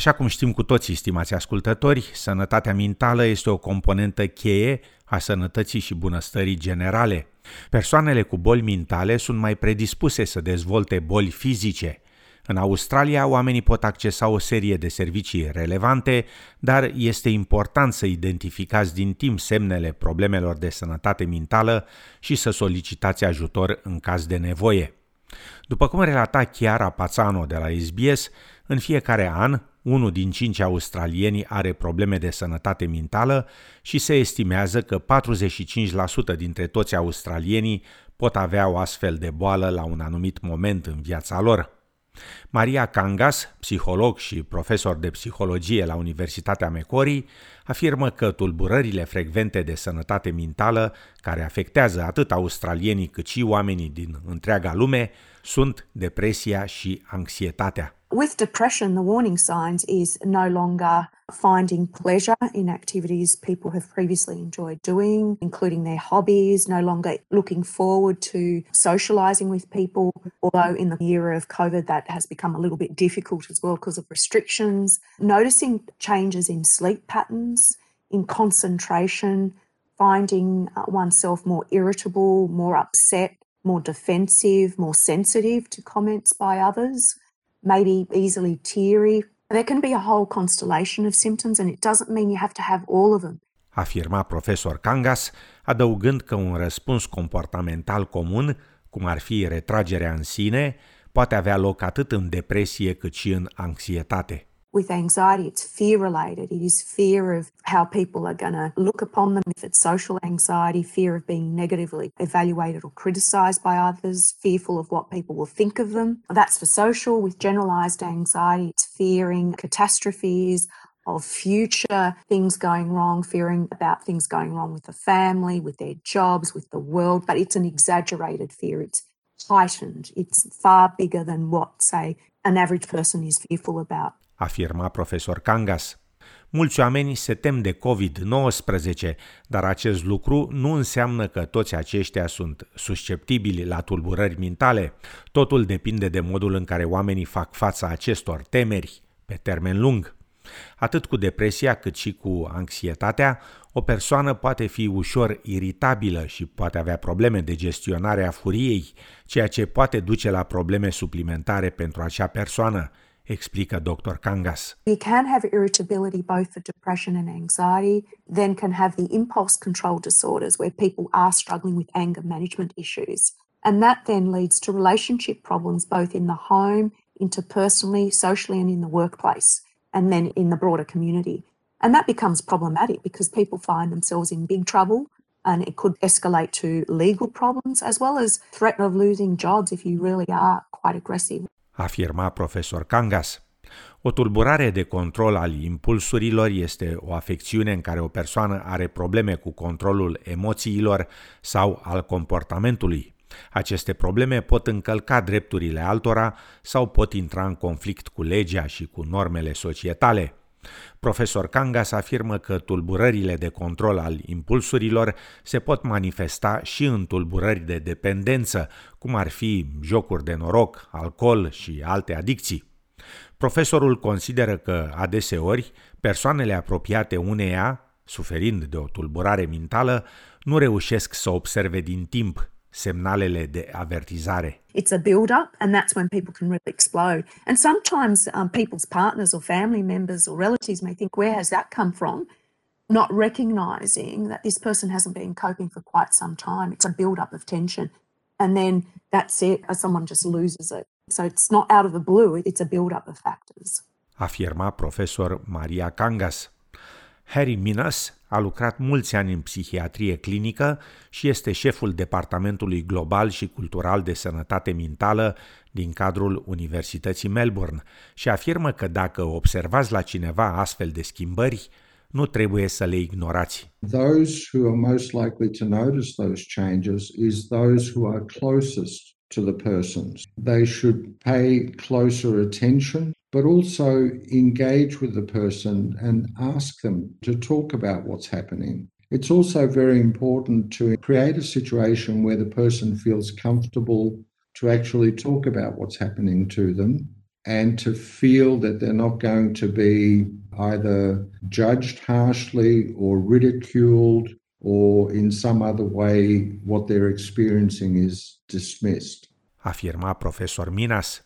Așa cum știm cu toții, stimați ascultători, sănătatea mentală este o componentă cheie a sănătății și bunăstării generale. Persoanele cu boli mentale sunt mai predispuse să dezvolte boli fizice. În Australia, oamenii pot accesa o serie de servicii relevante, dar este important să identificați din timp semnele problemelor de sănătate mentală și să solicitați ajutor în caz de nevoie. După cum relata Chiara Pazano de la SBS, în fiecare an, unul din cinci australieni are probleme de sănătate mentală și se estimează că 45% dintre toți australienii pot avea o astfel de boală la un anumit moment în viața lor. Maria Kangas, psiholog și profesor de psihologie la Universitatea Macquarie, afirmă că tulburările frecvente de sănătate mentală, care afectează atât australienii cât și oamenii din întreaga lume, sunt depresia și anxietatea. With depression, the warning signs is no longer finding pleasure in activities people have previously enjoyed doing, including their hobbies, no longer looking forward to socializing with people. Although in the era of COVID, that has become a little bit difficult as well because of restrictions. Noticing changes in sleep patterns, in concentration, finding uh, oneself more irritable, more upset, more defensive, more sensitive to comments by others maybe easily teary. There can be a whole constellation of symptoms, and it doesn't mean you have to have all of them. Afirma profesor Kangas, adăugând că un răspuns comportamental comun, cum ar fi retragerea în sine, poate avea loc atât în depresie cât și în anxietate. With anxiety, it's fear related. It is fear of how people are going to look upon them. If it's social anxiety, fear of being negatively evaluated or criticized by others, fearful of what people will think of them. That's for social. With generalized anxiety, it's fearing catastrophes, of future things going wrong, fearing about things going wrong with the family, with their jobs, with the world, but it's an exaggerated fear. It's heightened. It's far bigger than what, say, an average person is fearful about. Afirma profesor Kangas. Mulți oameni se tem de COVID-19, dar acest lucru nu înseamnă că toți aceștia sunt susceptibili la tulburări mentale. Totul depinde de modul în care oamenii fac fața acestor temeri pe termen lung. Atât cu depresia cât și cu anxietatea, o persoană poate fi ușor iritabilă și poate avea probleme de gestionare a furiei, ceea ce poate duce la probleme suplimentare pentru acea persoană, explică Dr. Kangas. You can have irritability both for depression and anxiety, then can have the impulse control disorders where people are struggling with anger management issues. And that then leads to relationship problems both in the home, interpersonally, socially, and in the workplace, and then in the broader community. And that becomes problematic because people find themselves in big trouble and it could escalate to legal problems as well as threat of losing jobs if you really are quite aggressive. Afirma profesor Kangas. O tulburare de control al impulsurilor este o afecțiune în care o persoană are probleme cu controlul emoțiilor sau al comportamentului. Aceste probleme pot încălca drepturile altora sau pot intra în conflict cu legea și cu normele societale. Profesor Kangas afirmă că tulburările de control al impulsurilor se pot manifesta și în tulburări de dependență, cum ar fi jocuri de noroc, alcool și alte adicții. Profesorul consideră că, adeseori, persoanele apropiate uneia, suferind de o tulburare mentală, nu reușesc să observe din timp semnalele de avertizare. It's a build up, and that's when people can really explode. And sometimes um, people's partners or family members or relatives may think, Where has that come from? Not recognizing that this person hasn't been coping for quite some time. It's a build up of tension. And then that's it, someone just loses it. So it's not out of the blue, it's a build up of factors. Afirma profesor Maria Kangas. Harry Minas a lucrat mulți ani în psihiatrie clinică și este șeful Departamentului Global și Cultural de Sănătate Mentală din cadrul Universității Melbourne și afirmă că dacă observați la cineva astfel de schimbări, nu trebuie să le ignorați. Those who are most likely to notice those changes is those who are closest to the persons. They should pay closer attention but also engage with the person and ask them to talk about what's happening. It's also very important to create a situation where the person feels comfortable to actually talk about what's happening to them and to feel that they're not going to be either judged harshly or ridiculed or in some other way what they're experiencing is dismissed. Afirma profesor Minas.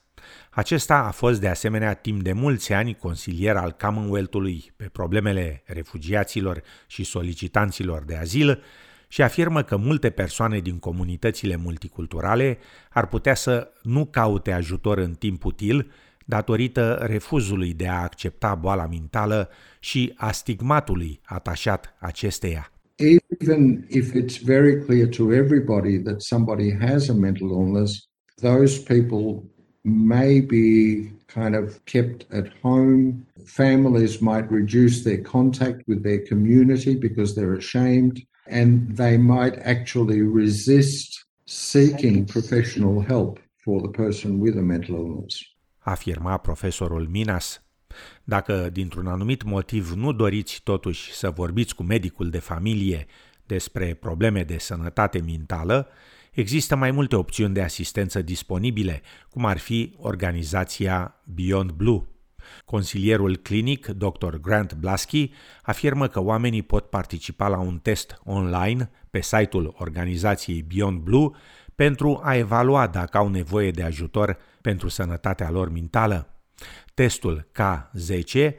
Acesta a fost de asemenea timp de mulți ani consilier al Commonwealth-ului pe problemele refugiaților și solicitanților de azil și afirmă că multe persoane din comunitățile multiculturale ar putea să nu caute ajutor în timp util datorită refuzului de a accepta boala mentală și a stigmatului atașat acesteia. Even if it's very clear to everybody that somebody has a mental illness, those people may be kind of kept at home. Families might reduce their contact with their community because they're ashamed, and they might actually resist seeking professional help for the person with a mental illness. Afirma profesorul Minas. Dacă dintr-un anumit motiv nu doriți totuși să vorbiți cu medicul de familie despre probleme de sănătate mentală, există mai multe opțiuni de asistență disponibile, cum ar fi organizația Beyond Blue. Consilierul clinic, Dr. Grant Blasky, afirmă că oamenii pot participa la un test online pe site-ul organizației Beyond Blue pentru a evalua dacă au nevoie de ajutor pentru sănătatea lor mentală. Testul K10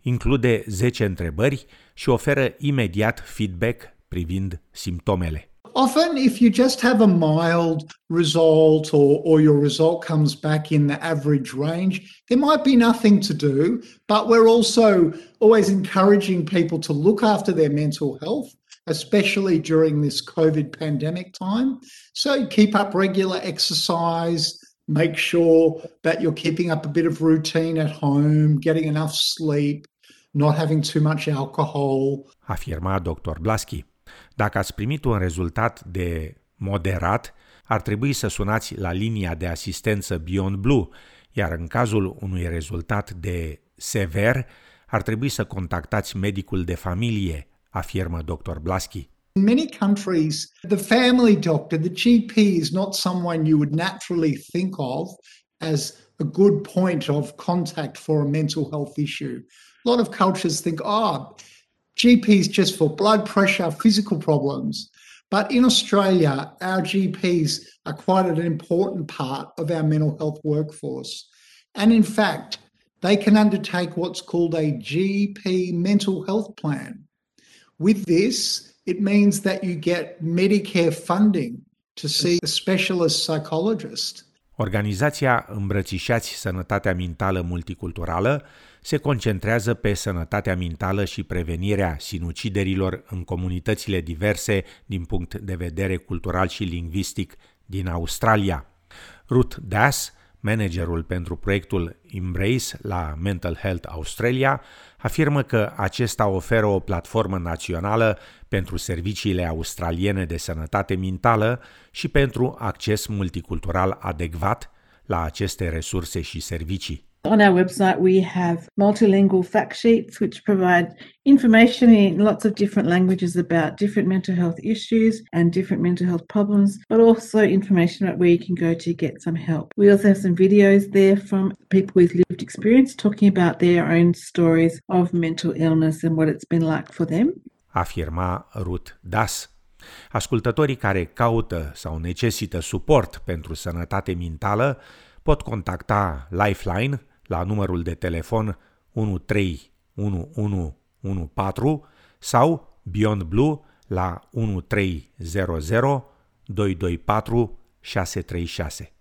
include 10 întrebări și oferă imediat feedback privind simptomele. Often if you just have a mild result or, or your result comes back in the average range, there might be nothing to do. But we're also always encouraging people to look after their mental health, especially during this COVID pandemic time. So keep up regular exercise, make sure that you're keeping up a bit of routine at home, getting enough sleep, not having too much alcohol. Afirma Dr. Blasky. Dacă ați primit un rezultat de moderat, ar trebui să sunați la linia de asistență Beyond Blue, iar în cazul unui rezultat de sever, ar trebui să contactați medicul de familie, afirmă dr. Blasky. In many countries, the family doctor, the GP, is not someone you would naturally think of as a good point of contact for a mental health issue. A lot of cultures think, oh, GPs just for blood pressure, physical problems. But in Australia, our GPs are quite an important part of our mental health workforce. And in fact, they can undertake what's called a GP mental health plan. With this, it means that you get Medicare funding to see a specialist psychologist. Organizația Îmbrățișați Sănătatea Mentală Multiculturală se concentrează pe sănătatea mentală și prevenirea sinuciderilor în comunitățile diverse din punct de vedere cultural și lingvistic din Australia. Ruth Das, managerul pentru proiectul Embrace la Mental Health Australia, afirmă că acesta oferă o platformă națională pentru serviciile australiene de sănătate mentală și pentru acces multicultural adecvat la aceste resurse și servicii. On our website, we have multilingual fact sheets which provide information in lots of different languages about different mental health issues and different mental health problems, but also information about where you can go to get some help. We also have some videos there from people with lived experience talking about their own stories of mental illness and what it's been like for them. Afirma Ruth Das. Ascultătorii care caută sau necesită suport pentru sănătate mentală pot contacta Lifeline la numărul de telefon 131114 sau Beyond Blue la 1300 224 636.